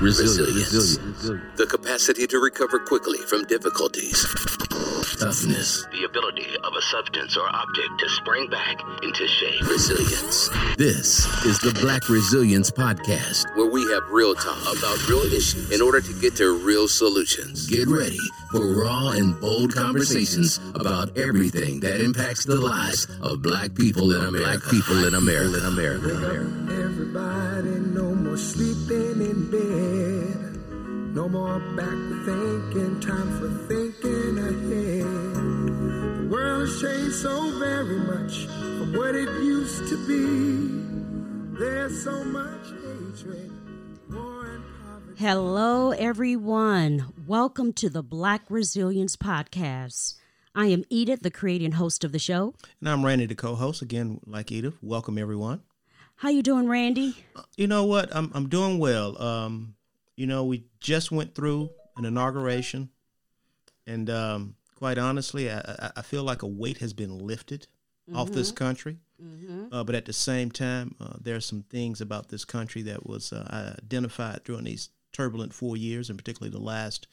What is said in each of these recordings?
Resilience. The capacity to recover quickly from difficulties. Toughness. The ability of a substance or object to spring back into shape. Resilience. This is the Black Resilience Podcast, where we have real talk about real issues in order to get to real solutions. Get ready for raw and bold conversations about everything that impacts the lives of black people in America. Black people in America. In America. Everybody, more sleeping in bed. No more backward thinking, time for thinking ahead. The world has changed so very much from what it used to be. There's so much hatred, war and poverty. Hello, everyone. Welcome to the Black Resilience Podcast. I am Edith, the creator and host of the show. And I'm Randy, the co-host. Again, like Edith, welcome everyone. How you doing, Randy? You know what? I'm I'm doing well. Um, you know, we just went through an inauguration, and um, quite honestly, I, I- feel like a weight has been lifted off this country. Uh, but at the same time, uh, there are some things about this country that was uh, identified during these turbulent four years, and particularly the last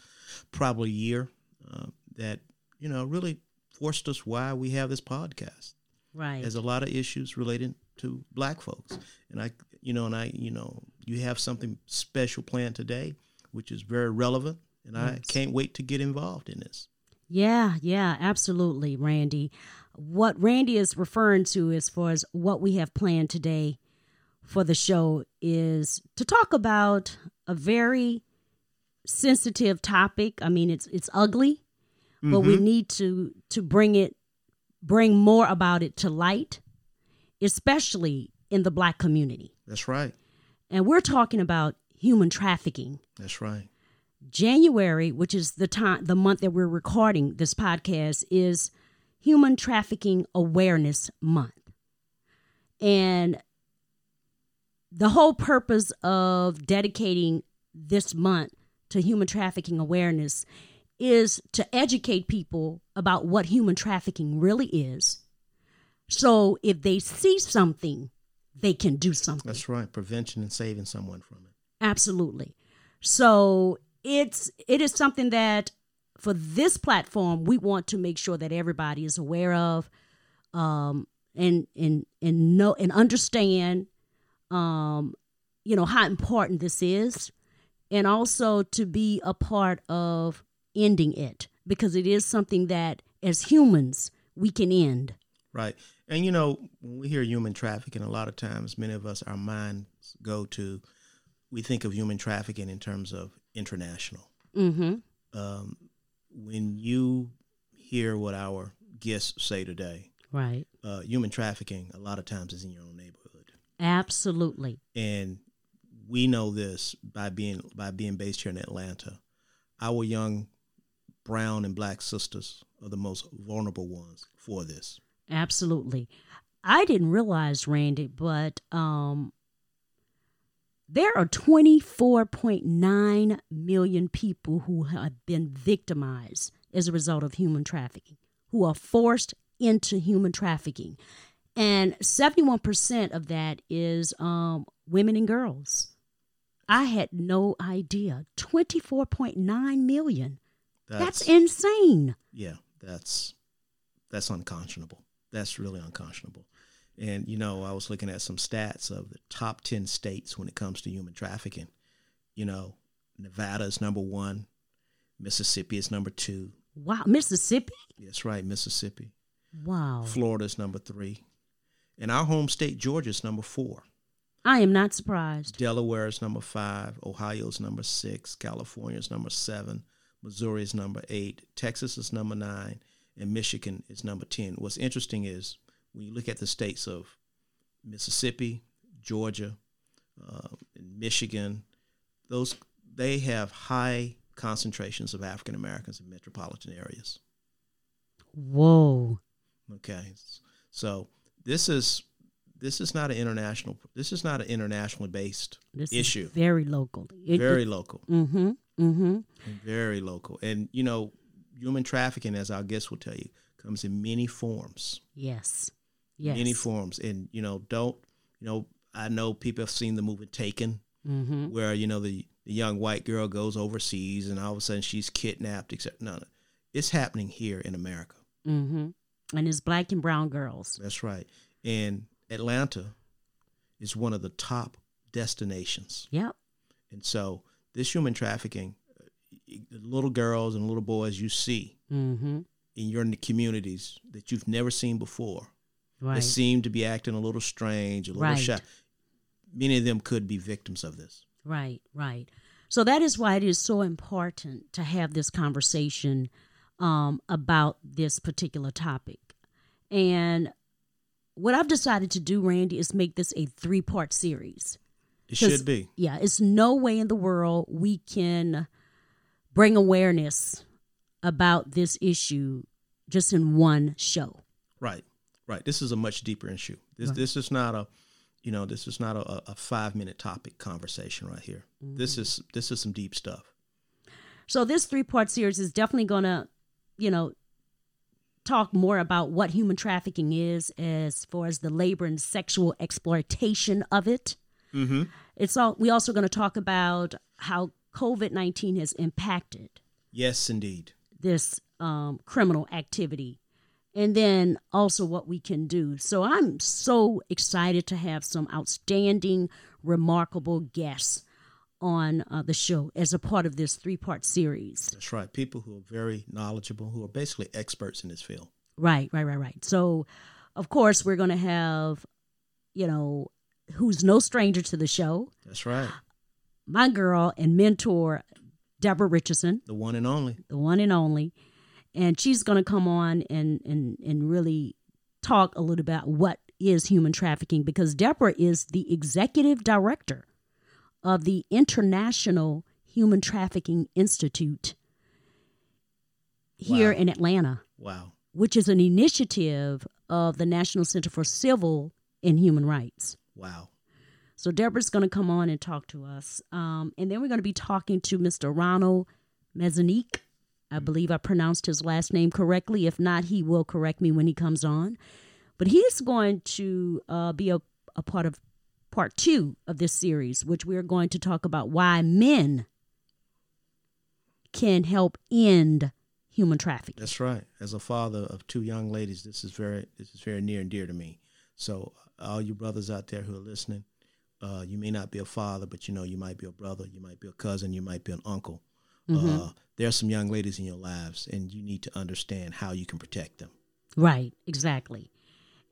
probably year, uh, that you know really forced us why we have this podcast. Right. There's a lot of issues related to black folks. And I, you know, and I, you know, you have something special planned today, which is very relevant. And I can't wait to get involved in this. Yeah, yeah, absolutely, Randy. What Randy is referring to as far as what we have planned today for the show is to talk about a very sensitive topic. I mean, it's it's ugly, but we mm-hmm. need to to bring it bring more about it to light, especially in the black community. That's right. And we're talking about human trafficking. That's right. January, which is the time the month that we're recording this podcast is Human Trafficking Awareness Month. And the whole purpose of dedicating this month to human trafficking awareness is to educate people about what human trafficking really is. So if they see something, they can do something. That's right. Prevention and saving someone from it. Absolutely. So it's it is something that for this platform we want to make sure that everybody is aware of, um, and and and know and understand, um, you know how important this is, and also to be a part of ending it because it is something that as humans we can end. Right. And you know, when we hear human trafficking, a lot of times, many of us, our minds go to, we think of human trafficking in terms of international. Mm-hmm. Um, when you hear what our guests say today, Right. uh, human trafficking a lot of times is in your own neighborhood, Absolutely. and we know this by being by being based here in Atlanta. Our young brown and black sisters are the most vulnerable ones for this. Absolutely. I didn't realize, Randy, but um, there are 24.9 million people who have been victimized as a result of human trafficking, who are forced into human trafficking. And 71% of that is um, women and girls. I had no idea. 24.9 million. That's insane. yeah, that's that's unconscionable. That's really unconscionable. And you know, I was looking at some stats of the top ten states when it comes to human trafficking. You know, Nevada is number one, Mississippi is number two. Wow. Mississippi? That's right, Mississippi. Wow. Florida is number three, and our home state Georgia is number four. I am not surprised. Delaware is number five. Ohio is number six. California is number seven. Missouri is number eight. Texas is number nine. And Michigan is number 10. What's interesting is when you look at the states of Mississippi, Georgia, uh, and Michigan, those they have high concentrations of African Americans in metropolitan areas. Whoa. Okay, so this is this is not an international this is not an internationally based This issue. is very local. It- very it- local. Mm-hmm. Mm-hmm. Very local. And, you know, human trafficking, as our guests will tell you, comes in many forms. Yes. Yes. Many forms. And, you know, don't, you know, I know people have seen the movie Taken. Mm-hmm. where you know the, the young white girl goes overseas and all of a sudden she's kidnapped. Except no, no, it's happening here in America. Mm-hmm. And it's black and brown girls. That's right. And Atlanta is one of the top destinations. Yep. And so this human trafficking, little girls and little boys you see Mm-hmm. in your communities that you've never seen before, Right. that seem to be acting a little strange, a little Right. shy. Many of them could be victims of this. Right, right. So that is why it is so important to have this conversation um, about this particular topic. And what I've decided to do, Randy, is make this a three part series. It should be. Yeah, it's no way in the world we can bring awareness about this issue just in one show. Right, right. This is a much deeper issue. This Right. this is not a, you know, this is not a, a five minute topic conversation right here. This Mm-hmm. is this is some deep stuff. So this three part series is definitely going to, you know, talk more about what human trafficking is as far as the labor and sexual exploitation of it. Mm-hmm. It's all we also going to talk about how COVID-19 has impacted Yes, indeed. this um, criminal activity and then also what we can do. So I'm so excited to have some outstanding, remarkable guests on uh, the show as a part of this three part series. That's right. People who are very knowledgeable, who are basically experts in this field. Right, right, right, right. So, of course, we're going to have, you know, who's no stranger to the show, That's right. My girl and mentor, Deborah Richardson, The one and only. the one and only. And she's going to come on and, and, and really talk a little about what is human trafficking because Deborah is the executive director of the International Human Trafficking Institute here Wow. in Atlanta. Wow. which is an initiative of the National Center for Civil and Human Rights. Wow. So Deborah's going to come on and talk to us. Um, and then we're going to be talking to Mr. Ronald Mezanique. I believe I pronounced his last name correctly. If not, he will correct me when he comes on. But he's going to uh, be a, a part of part two of this series, which we're going to talk about why men can help end human trafficking. That's right. As a father of two young ladies, this is very this is very near and dear to me. So all you brothers out there who are listening, uh, you may not be a father, but you know you might be a brother, you might be a cousin, you might be an uncle. Uh, there are some young ladies in your lives, and you need to understand how you can protect them. Right, exactly.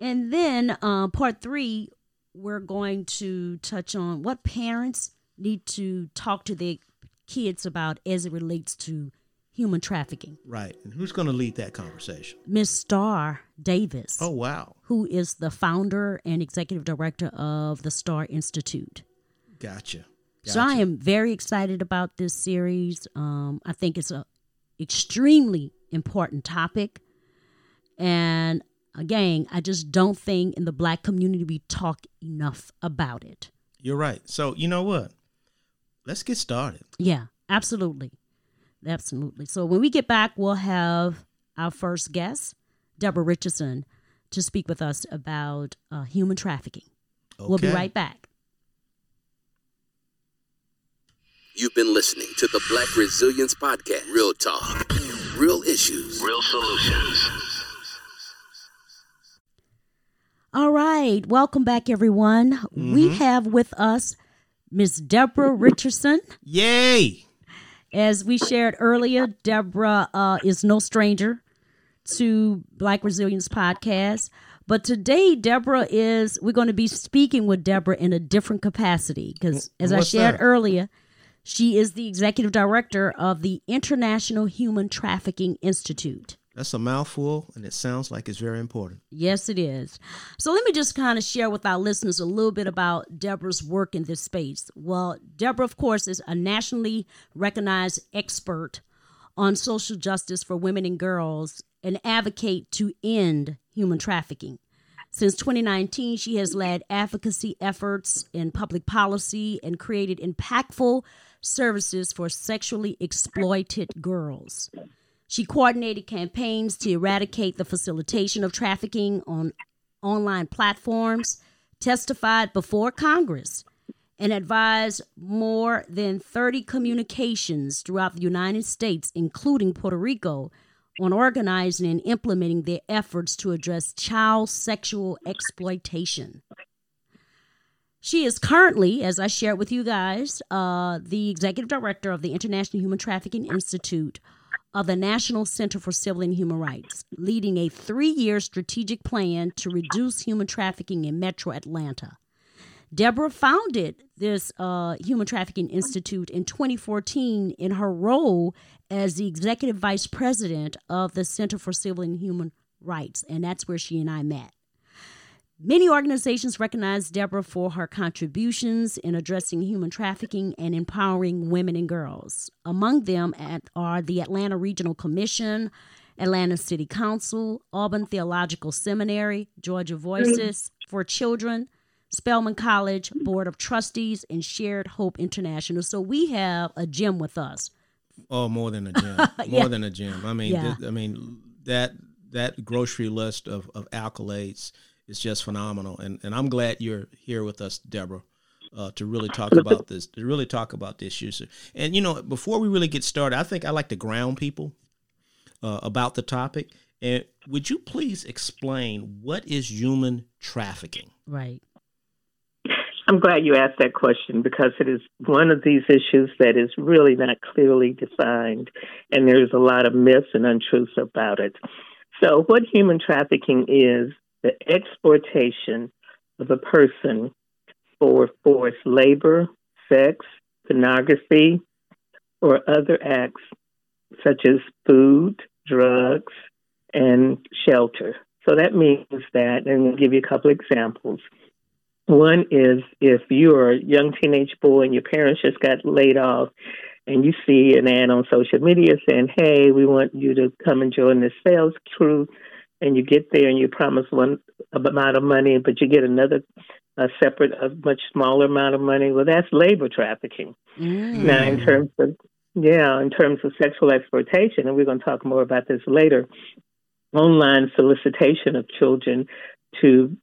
And then uh, part three, we're going to touch on what parents need to talk to their kids about as it relates to human trafficking. Right. And who's going to lead that conversation? Miss Star Davis, Oh wow. who is the founder and executive director of the Star Institute. Gotcha. So I am very excited about this series. Um, I think it's an extremely important topic, and again, I just don't think in the black community we talk enough about it. You're right. So you know what? Let's get started. Yeah, absolutely, absolutely. So when we get back, we'll have our first guest, Deborah Richardson, to speak with us about uh, human trafficking. We'll be right back. You've been listening to the Black Resilience Podcast. Real talk, real issues. Real solutions. All right, welcome back, everyone. We have with us Miss Deborah Richardson. Yay! As we shared earlier, Deborah uh, is no stranger to Black Resilience Podcast. But today, Deborah is, we're going to be speaking with Deborah in a different capacity because, as I shared that? earlier, she is the executive director of the International Human Trafficking Institute. That's a mouthful, and it sounds like it's very important. Yes, it is. So let me just kind of share with our listeners a little bit about Deborah's work in this space. Well, Deborah, of course, is a nationally recognized expert on social justice for women and girls and advocate to end human trafficking. Since 2019, she has led advocacy efforts in public policy and created impactful services for sexually exploited girls. She coordinated campaigns to eradicate the facilitation of trafficking on online platforms, testified before Congress, and advised more than 30 communications throughout the United States, including Puerto Rico, on organizing and implementing their efforts to address child sexual exploitation. She is currently, as I shared with you guys, uh, the executive director of the International Human Trafficking Institute of the National Center for Civil and Human Rights, leading a three year strategic plan to reduce human trafficking in metro Atlanta. Deborah founded this uh, Human Trafficking Institute in 2014 in her role as the executive vice president of the Center for Civil and Human Rights, and that's where she and I met. Many organizations recognize Deborah for her contributions in addressing human trafficking and empowering women and girls. Among them are the Atlanta Regional Commission, Atlanta City Council, Auburn Theological Seminary, Georgia Voices for Children, Spelman College, Board of Trustees, and Shared Hope International. So we have a gym with us. Oh, more than a gym. More yeah. than a gym. I mean, yeah. th- I mean that that grocery list of, of accolades is just phenomenal. And and I'm glad you're here with us, Deborah, uh, to really talk about this, to really talk about this issue. And you know, before we really get started, I think I like to ground people uh, about the topic. And would you please explain what is human trafficking? Right. I'm glad you asked that question because it is one of these issues that is really not clearly defined, and there's a lot of myths and untruths about it. So, what human trafficking is, the exploitation of a person for forced labor, sex, pornography, or other acts such as food, drugs, and shelter. So that means that, and I'll give you a couple examples. One is if you're a young teenage boy and your parents just got laid off, and you see an ad on social media saying, "Hey, we want you to come and join the sales crew," and you get there and you promise one amount of money, but you get another a separate, a much smaller amount of money. Well, that's labor trafficking. Mm. Now, in terms of yeah, in terms of sexual exploitation, and we're going to talk more about this later. Online solicitation of children to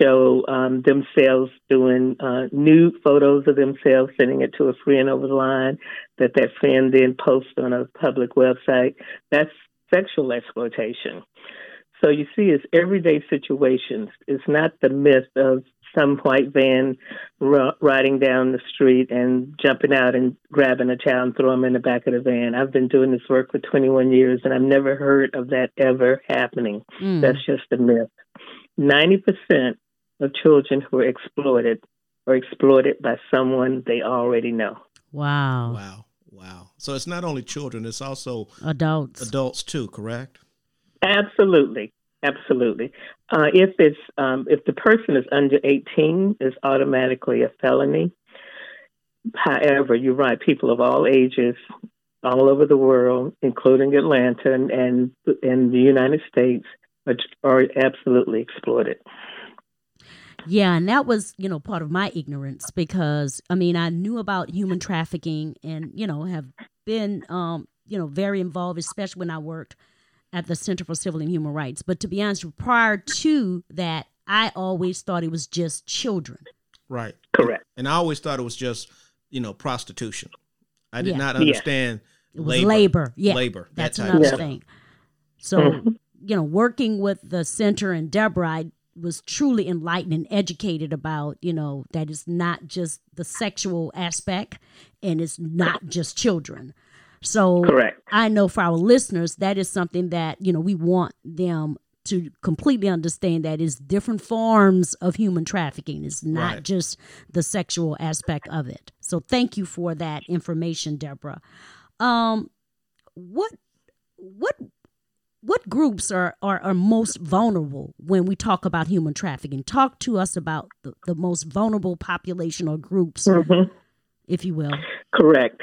show um, themselves doing uh, nude photos of themselves, sending it to a friend over the line, that that friend then posts on a public website. That's sexual exploitation. So you see, it's everyday situations. It's not the myth of some white van r- riding down the street and jumping out and grabbing a child and throwing them in the back of the van. I've been doing this work for 21 years and I've never heard of that ever happening. Mm. That's just a myth. 90% of children who are exploited are exploited by someone they already know. Wow. Wow. Wow. So it's not only children, it's also adults. Adults too, correct? Absolutely, absolutely. Uh, if it's um, if the person is under eighteen, it's automatically a felony. However, you're right. People of all ages, all over the world, including Atlanta and and, and the United States, are, are absolutely exploited. Yeah, and that was, you know, part of my ignorance because I mean, I knew about human trafficking and, you know, have been um, you know, very involved especially when I worked at the Center for Civil and Human Rights. But to be honest, prior to that, I always thought it was just children. Right. Correct. And I always thought it was just, you know, prostitution. I did yeah. not understand yeah. labor. labor. Yeah. Labor. That's that another thing. So, mm-hmm. you know, working with the center and Deborah, I was truly enlightened and educated about, you know, that it's not just the sexual aspect and it's not just children. So Correct. I know for our listeners, that is something that, you know, we want them to completely understand that it's different forms of human trafficking. It's not right. just the sexual aspect of it. So thank you for that information, Deborah. Um, what what what groups are, are, are most vulnerable when we talk about human trafficking? Talk to us about the, the most vulnerable population or groups, mm-hmm. if you will. Correct.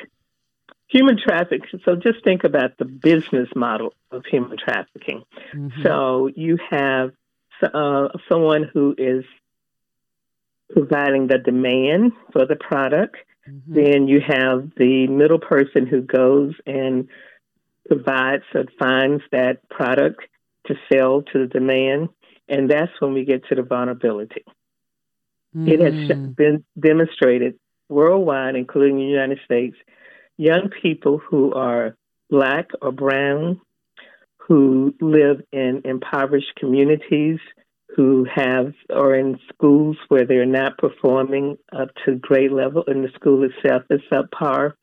Human trafficking. So just think about the business model of human trafficking. Mm-hmm. So you have uh, someone who is providing the demand for the product. Mm-hmm. Then you have the middle person who goes and provides or finds that product to sell to the demand. And that's when we get to the vulnerability. Mm. It has mm. been demonstrated worldwide, including the United States, young people who are black or brown, who live in impoverished communities, who have or in schools where they're not performing up to grade level, and the school itself is subpar.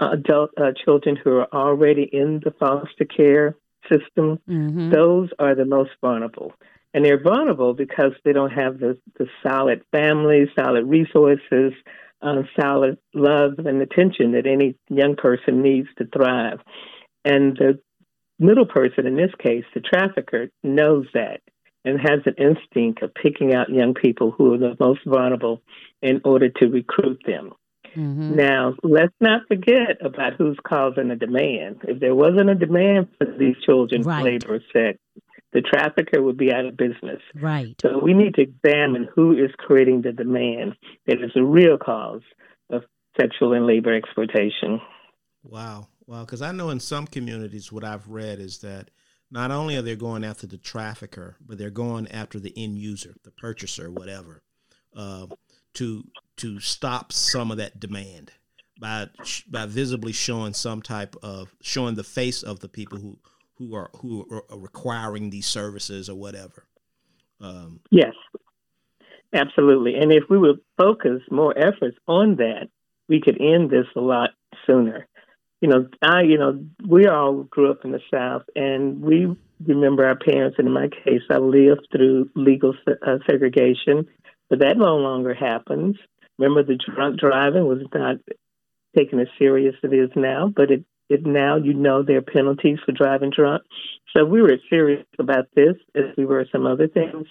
Adult uh, children who are already in the foster care system, mm-hmm. those are the most vulnerable. And they're vulnerable because they don't have the, the solid family, solid resources, solid love and attention that any young person needs to thrive. And the middle person, in this case, the trafficker, knows that and has an instinct of picking out young people who are the most vulnerable in order to recruit them. Mm-hmm. Now, let's not forget about who's causing the demand. If there wasn't a demand for these children's right. labor sex, the trafficker would be out of business. Right. So we need to examine who is creating the demand that is the real cause of sexual and labor exploitation. Wow. Wow. Because I know in some communities, what I've read is that not only are they going after the trafficker, but they're going after the end user, the purchaser, whatever, uh, to to stop some of that demand by by visibly showing some type of showing the face of the people who who are who are requiring these services or whatever. Um, yes, absolutely. And if we would focus more efforts on that, we could end this a lot sooner. You know, I, you know, we all grew up in the South, and we remember our parents. And in my case, I lived through legal uh, segregation, but that no longer happens. Remember, the drunk driving was not taken as serious as it is now, but it it now you know there are penalties for driving drunk. So we were serious about this, as we were some other things.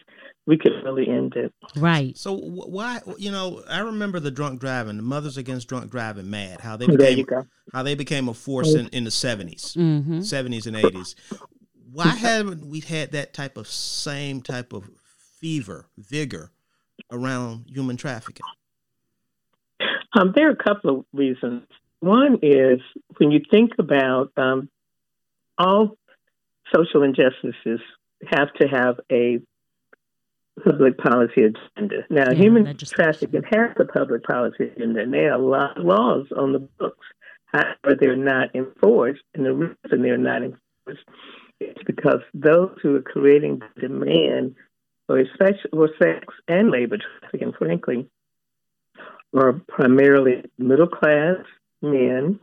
We could really end it. Right. So why you know I remember the drunk driving, the Mothers Against Drunk Driving, mad how they became how they became a force in, in the 70s, mm-hmm. 70s and eighties. Why haven't we had that type of same type of fever, vigor around human trafficking? Um, there are a couple of reasons. One is when you think about um, all social injustices have to have a public policy agenda. Now, yeah, human trafficking has a public policy agenda, and there are a lot of laws on the books. However, they're not enforced, and the reason they're not enforced is because those who are creating the demand for, for sex and labor trafficking, frankly, are primarily middle class men.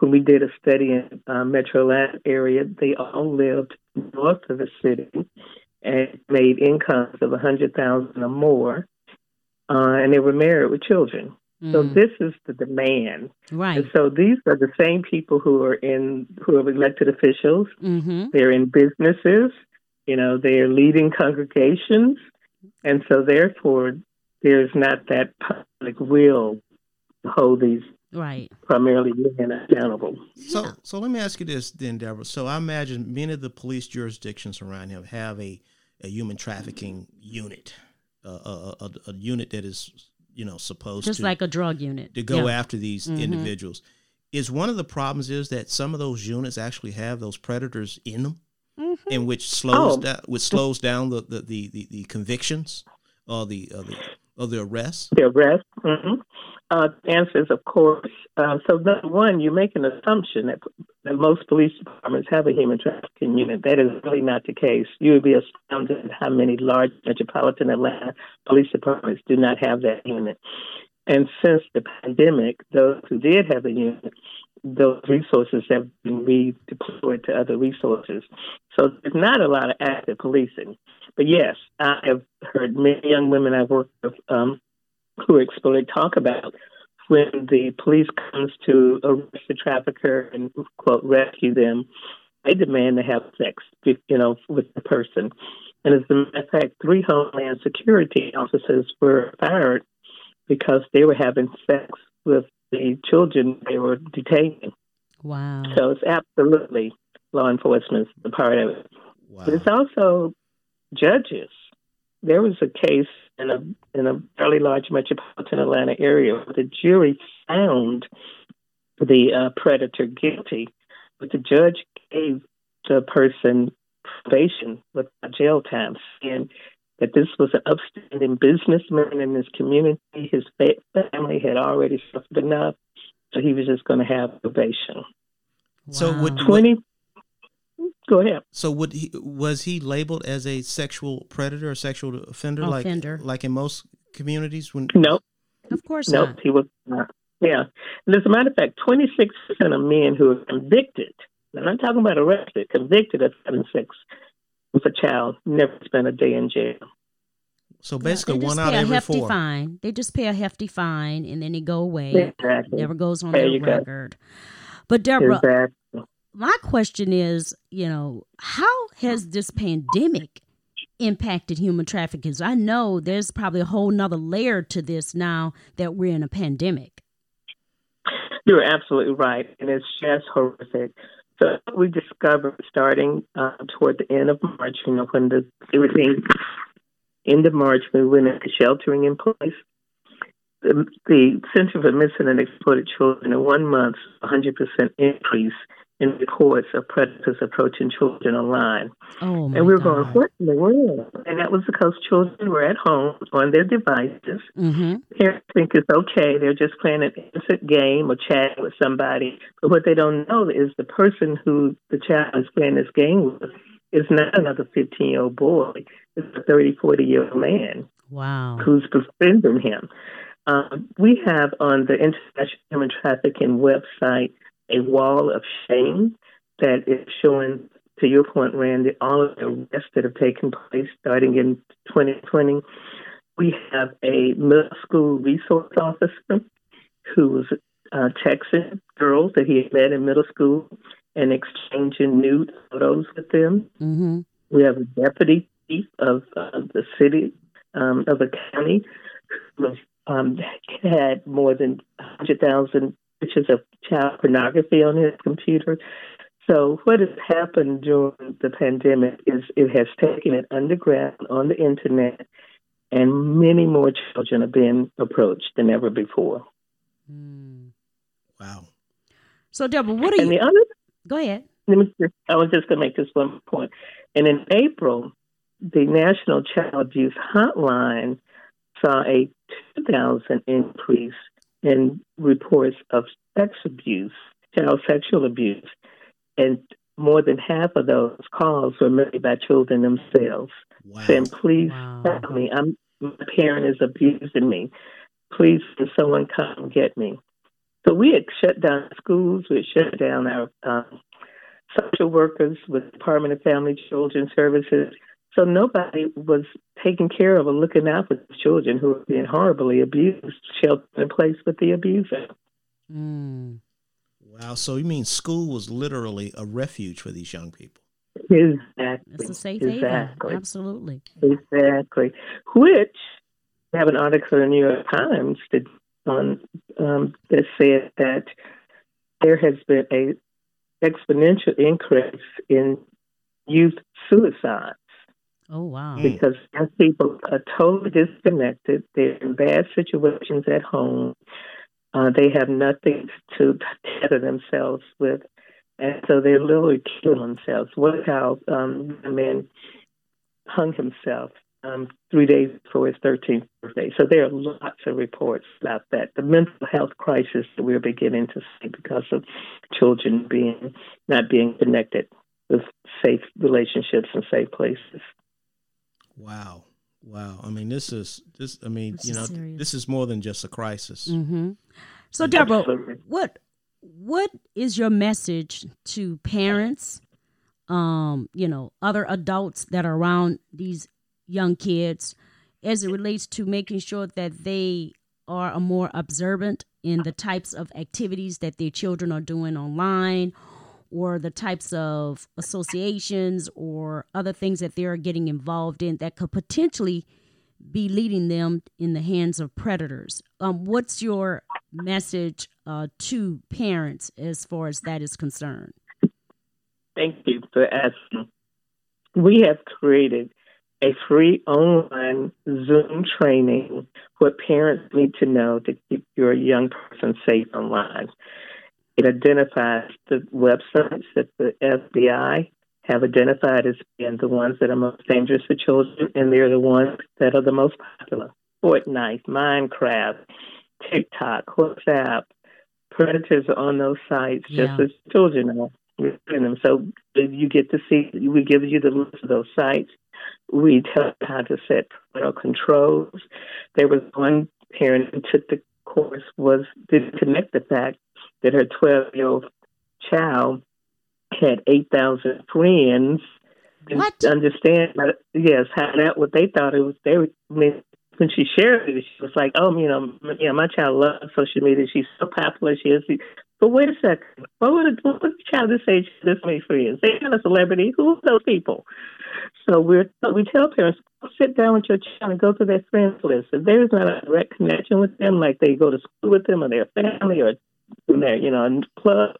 When we did a study in uh, Metro Atlanta area, they all lived north of the city and made incomes of a hundred thousand or more, uh, and they were married with children. Mm. So this is the demand, right? And so these are the same people who are in who are elected officials. Mm-hmm. They're in businesses, you know, they're leading congregations, and so therefore there's not that public will to hold these right primarily being accountable so so let me ask you this then deborah so i imagine many of the police jurisdictions around here have a, a human trafficking unit uh, a, a, a, unit that is you know supposed just to, like a drug unit to go yeah. after these mm-hmm. individuals is one of the problems is that some of those units actually have those predators in them mm-hmm. and which slows oh. down which slows down the the, the, the, the convictions or the, or the of the arrest the arrest mm-hmm uh, answers, of course. Uh, so, number one, you make an assumption that, that most police departments have a human trafficking unit. That is really not the case. You would be astounded at how many large metropolitan Atlanta police departments do not have that unit. And since the pandemic, those who did have a unit, those resources have been redeployed to other resources. So there's not a lot of active policing. But yes, I have heard many young women I've worked with um, who exploit talk about when the police comes to arrest the trafficker and quote rescue them, they demand to have sex, you know, with the person. And as a matter of fact, three Homeland Security officers were fired because they were having sex with the children they were detaining. Wow. So it's absolutely law enforcement's a part of it. Wow. But it's also judges. There was a case in a in a fairly large metropolitan Atlanta area. The jury found the uh, predator guilty, but the judge gave the person probation with jail time, and that this was an upstanding businessman in his community. His family had already suffered enough, so he was just going to have probation. So Wow. would Twenty. Go ahead. so would he was he labeled as a sexual predator or sexual offender like Offender. like in most communities when No, Of course Nope, not. he was not. Yeah. And as a matter of fact, 26% of men who are convicted, I'm not talking about arrested, convicted of having sex with a child never spent a day in jail. so basically they just one out pay of a every hefty four. fine. They just pay a hefty fine and then they go away. Exactly. Never goes on There their you go. record. But Deborah, Exactly. My question is, you know, how has this pandemic impacted human trafficking? I know there's probably a whole nother layer to this now that we're in a pandemic. You're absolutely right. And it's just horrific. So we discovered starting uh, toward the end of March, you know, when the everything end of March we went into sheltering in place. The, the Center for Missing and Exploited Children in one month, 100% increase in reports of predators approaching children online. Oh and we were God. going, what in the world? And that was because children were at home on their devices. Mm-hmm. Parents think it's okay. They're just playing an innocent game or chatting with somebody. But what they don't know is the person who the child is playing this game with is not another 15 year old boy. It's a 30, 40 year old man Wow. who's befriending him. Um, we have on the International Human Trafficking website a wall of shame that is showing, to your point, Randy, all of the arrests that have taken place starting in 2020. We have a middle school resource officer who was uh, texting girls that he had met in middle school and exchanging nude photos with them. Mm-hmm. We have a deputy chief of uh, the city um, of a county who was, um, had more than 100,000 pictures of child pornography on his computer. So what has happened during the pandemic is it has taken it underground on the internet, and many more children are being approached than ever before. Mm. Wow. So Deborah, what are And you? the other Go ahead. let me just, I was just going to make this one point. And in April, the National Child Abuse Hotline saw a 2,000 increase in reports of sex abuse, child sexual abuse, and more than half of those calls were made by children themselves, Wow. saying, "Please Wow. help me. I'm my parent is abusing me. Please, can someone come get me?" So we had shut down schools. We had shut down our um, social workers with Department of Family Children Services. So nobody was taking care of or looking out for the children who were being horribly abused, sheltered in place with the abuser. Mm. Wow. So you mean school was literally a refuge for these young people? Exactly. It's a safe exactly. haven. Absolutely. Exactly. Which I have an article in the New York Times that on um, that said that there has been a exponential increase in youth suicides Oh wow. Mm. because young people are totally disconnected. They're in bad situations at home. Uh, they have nothing to tether themselves with, and so they're literally kill themselves. What how um, a man hung himself um, three days before his 13th birthday. So there are lots of reports about that. The mental health crisis that we're beginning to see because of children being not being connected with safe relationships and safe places. Wow. Wow. I mean, this is this. I mean, This you know, serious. this is more than just a crisis. Mm-hmm. So Deborah, Absolutely. what what is your message to parents, um, you know, other adults that are around these young kids as it relates to making sure that they are a more observant in the types of activities that their children are doing online or the types of associations or other things that they're getting involved in that could potentially be leading them in the hands of predators. Um, what's your message uh, to parents as far as that is concerned? Thank you for asking. We have created a free online Zoom training what parents need to know to keep your young person safe online. It identifies the websites that the FBI have identified as being the ones that are most dangerous for children, and they're the ones that are the most popular. Fortnite, Minecraft, TikTok, WhatsApp. Predators are on those sites just Yeah. as children are. Them. So you get to see, we give you the list of those sites. We tell you how to set parental controls. There was one parent who took the course was didn't connect the fact that her 12 year old child had 8,000 friends. What? Understand? But yes, how that what they thought it was. They were, I mean, when she shared it, she was like, "Oh, you know, yeah, my child loves social media. She's so popular. She is." But wait a second. What would a, what would a child this age have this many friends? They're not a celebrity. Who are those people? So we're we tell parents sit down with your child and go through their friends list. If there is not a direct connection with them, like they go to school with them or their family or in their you know and club,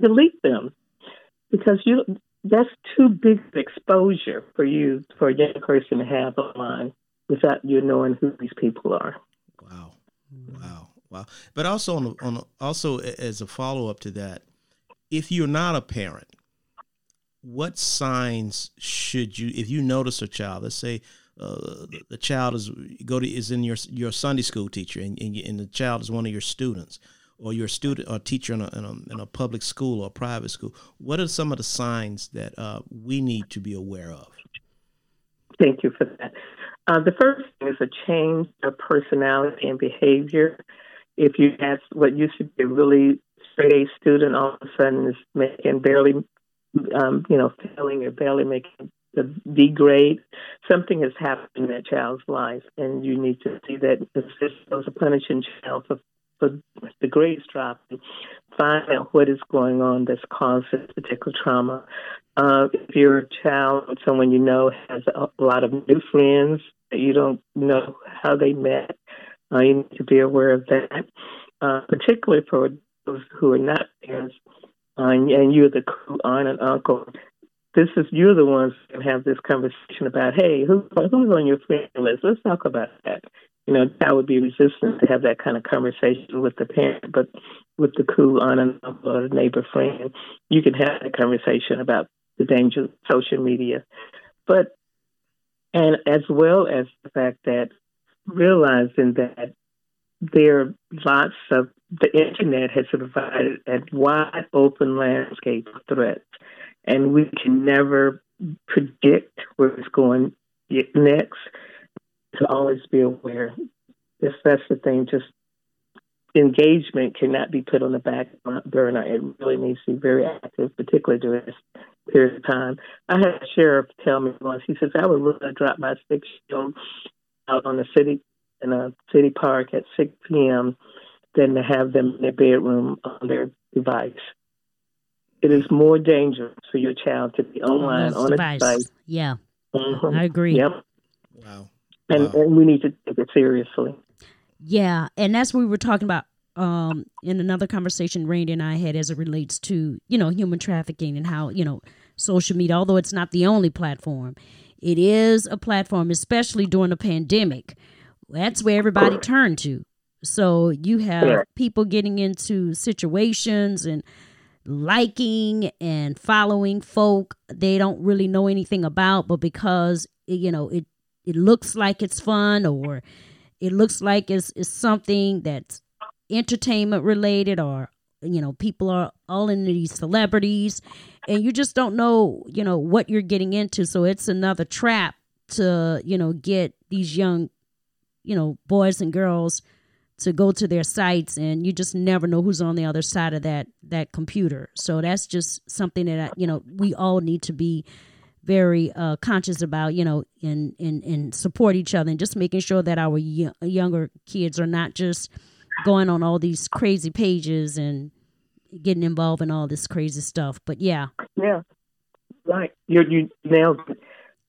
delete them because you that's too big of exposure for you for a young person to have online without you knowing who these people are. Wow, wow, wow! But also on on also as a follow up to that, if you're not a parent, what signs should you if you notice a child? Let's say uh, the, the child is go to is in your your Sunday school teacher, and and, and the child is one of your students, or your student or teacher in a, in a in a public school or private school. What are some of the signs that uh, we need to be aware of? Thank you for that. Uh, the first thing is a change of personality and behavior. If you have what used to be a really straight A student, all of a sudden is making barely, um, you know, failing or barely making the D grade, something has happened in that child's life, and you need to see that this was a punishing child for, for the grades dropping, find out what is going on that's caused this particular trauma. Uh, if your child someone you know has a lot of new friends that you don't know how they met, uh, you need to be aware of that. Uh, particularly for those who are not parents, uh, and, and you're the aunt and uncle. This is you're the ones who can have this conversation about, hey, who, who's on your friend list? Let's talk about that. You know, I would be resistant to have that kind of conversation with the parent, but with the cool aunt and uncle or the neighbor friend, you can have a conversation about the danger of social media. But, and as well as the fact that realizing that there are lots of, the internet has provided a wide open landscape of threats, and we can never predict where it's going next. To always be aware. If that's the thing, just engagement cannot be put on the back burner. It really needs to be very active, particularly during this period of time. I had a sheriff tell me once, he says, I would rather drop my six year old out on the city in a city park at 6 p.m. than to have them in their bedroom on their device. It is more dangerous for your child to be online those on a devices. device. Yeah, Mhm. I agree. Yep. Wow. And, Wow. and we need to take it seriously. Yeah, and that's what we were talking about um, in another conversation Randy and I had as it relates to you know human trafficking and how you know social media, although it's not the only platform, it is a platform, especially during a pandemic. That's where everybody turned to. So you have Yeah. people getting into situations and liking and following folk they don't really know anything about, but because you know it it looks like it's fun or it looks like it's, it's something that's entertainment related or you know people are all into these celebrities and you just don't know you know what you're getting into. So it's another trap to you know get these young you know boys and girls to go to their sites and you just never know who's on the other side of that that computer. So that's just something that I, you know we all need to be very uh, conscious about, you know, and, and, and support each other and just making sure that our y- younger kids are not just going on all these crazy pages and getting involved in all this crazy stuff. But yeah, Yeah, right. You you nailed it.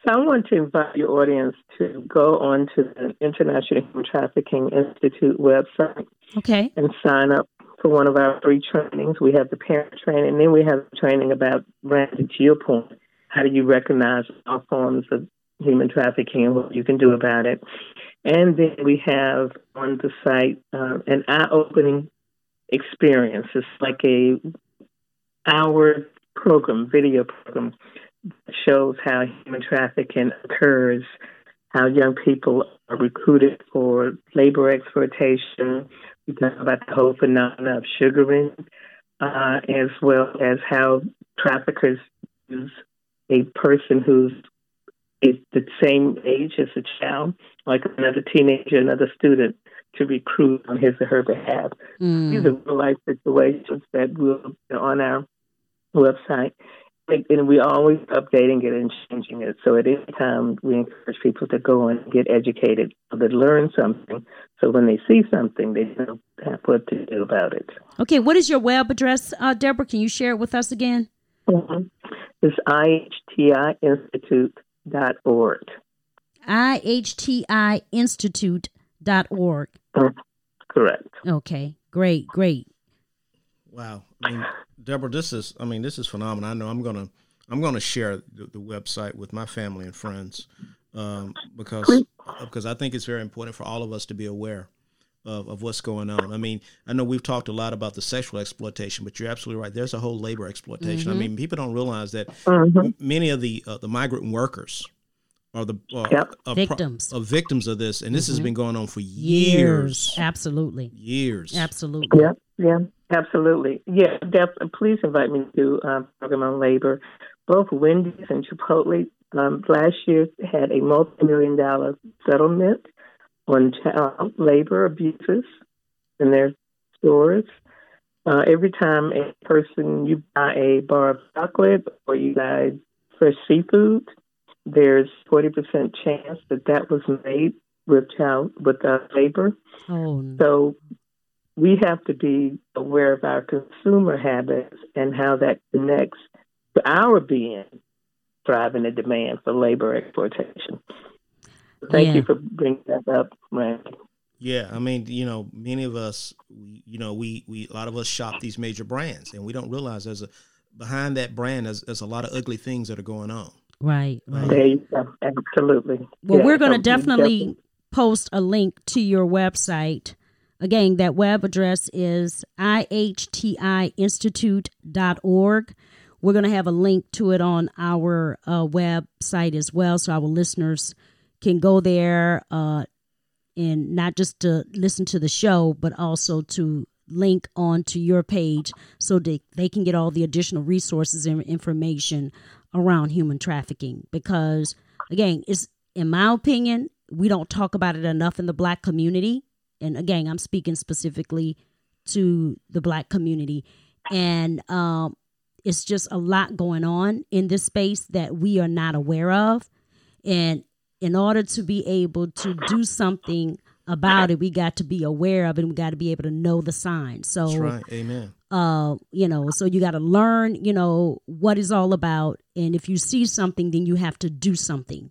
So I want to invite your audience to go on to the International Human Trafficking Institute website okay, and sign up for one of our free trainings. We have the parent training, and then we have training about, Randy, to your point, how do you recognize all forms of human trafficking and what you can do about it. And then we have on the site uh, an eye-opening experience. It's like a hour program, video program shows how human trafficking occurs, how young people are recruited for labor exploitation. We talk about the whole phenomenon of sugaring, uh, as well as how traffickers use a person who's is the same age as a child, like another teenager, another student, to recruit on his or her behalf. Mm. These are real life situations that we'll on our website. And we're always updating it and changing it. So at any time, we encourage people to go and get educated, to learn something. So when they see something, they know what to do about it. Okay, what is your web address, uh, Deborah? Can you share it with us again? Mm-hmm. It's ihtiinstitute.org. ihtiinstitute.org. Correct. Okay, great, great. Wow. I mean, Deborah, this is I mean, this is phenomenal. I know I'm gonna I'm gonna share the, the website with my family and friends um, because because I think it's very important for all of us to be aware of, of what's going on. I mean, I know we've talked a lot about the sexual exploitation, but you're absolutely right. There's a whole labor exploitation. Mm-hmm. I mean, people don't realize that Mhm. many of the uh, the migrant workers are the uh, Yep. are pro- Victims. of victims of this, and this has Mhm. been going on for Years. years. Absolutely. Years. Absolutely. Yeah, yeah, absolutely. Yeah, def- please invite me to um, program on labor. Both Wendy's and Chipotle um, last year had a multi-million dollar settlement on child labor abuses in their stores. Uh, every time a person you buy a bar of chocolate or you buy fresh seafood, there's forty percent chance that that was made with child with uh, labor. Oh, no. So we have to be aware of our consumer habits and how that connects to our being driving the demand for labor exploitation. Thank Yeah. you for bringing that up, Randy. Yeah, I mean, you know, many of us, you know, we we a lot of us shop these major brands, and we don't realize there's a behind that brand there's, there's a lot of ugly things that are going on. right, right. There you. Absolutely. Well, Yeah, we're going to we definitely post a link to your website. Again, that web address is ihtiinstitute.org. We're going to have a link to it on our uh, website as well, so our listeners can go there uh, and not just to listen to the show, but also to link on to your page so they, they can get all the additional resources and information around human trafficking. Because, again, it's in my opinion, we don't talk about it enough in the black community. And again, I'm speaking specifically to the black community. And um, it's just a lot going on in this space that we are not aware of. And in order to be able to do something about it, we got to be aware of it and we got to be able to know the signs. So, That's right. Amen. uh, you know, so you got to learn, you know, what it's all about. And if you see something, then you have to do something.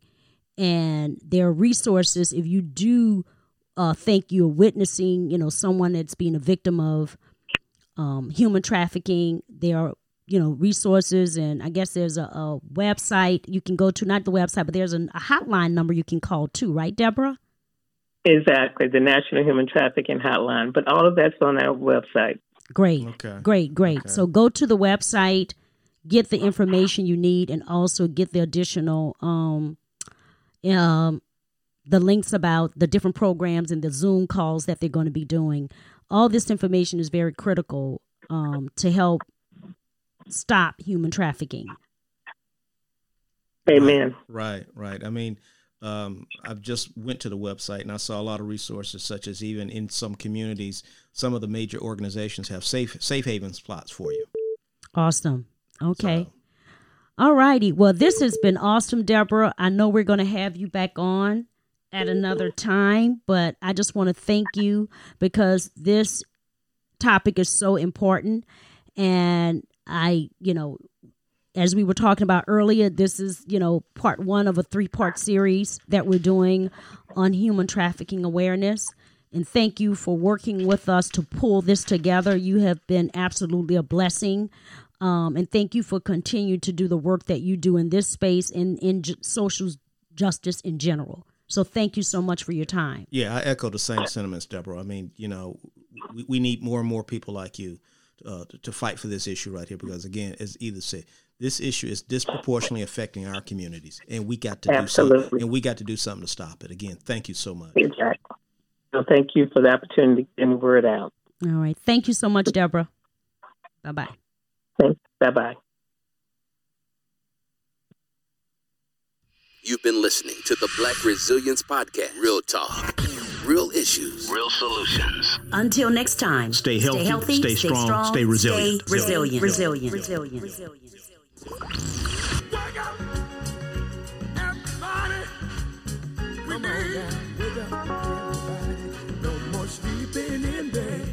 And there are resources if you do uh, think you're witnessing, you know, someone that's being a victim of um, human trafficking. There are, you know, resources, and I guess there's a, a website you can go to. Not the website, but there's an, a hotline number you can call too, right, Deborah? Exactly, the National Human Trafficking Hotline. But all of that's on our website. Great. Okay. Great, great. Okay. So go to the website, get the information you need, and also get the additional um, um, the links about the different programs and the Zoom calls that they're going to be doing. All this information is very critical um, to help stop human trafficking. Amen. Right, right. I mean, um, I've just went to the website and I saw a lot of resources, such as even in some communities, some of the major organizations have safe safe haven spots for you. Awesome. Okay. So, All righty. Well, this has been awesome, Deborah. I know we're going to have you back on at another time, but I just want to thank you because this topic is so important. And I, you know, as we were talking about earlier, this is, you know, part one of a three part series that we're doing on human trafficking awareness. And thank you for working with us to pull this together. You have been absolutely a blessing. Um, and thank you for continuing to do the work that you do in this space and in j- social justice in general. So thank you so much for your time. yeah, I echo the same sentiments, Deborah. I mean, you know, we, we need more and more people like you uh, to fight for this issue right here because again, as either said, this issue is disproportionately affecting our communities, and we got to Absolutely. do something. And we got to do something to stop it. Again, thank you so much. Exactly. So thank you for the opportunity to get the word out. All right. Thank you so much, Deborah. Bye bye. Thanks. Bye bye. You've been listening to the Black Resilience Podcast. Real talk, real issues. Real solutions. Until next time, Stay healthy, stay strong, stay resilient. Stay resilient. Resilient. Resilient. Wake up, everybody. We need. Wake up, everybody. No more sleeping in bed.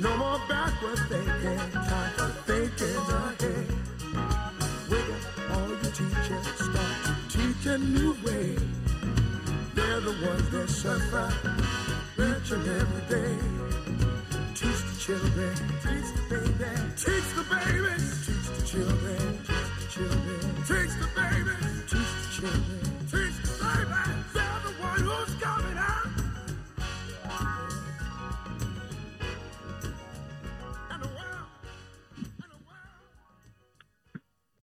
No more backward thinking. sunrise each and every day. Teach the children, teach the baby, teach the babies, teach the children, teach the children, teach the babies, teach the children.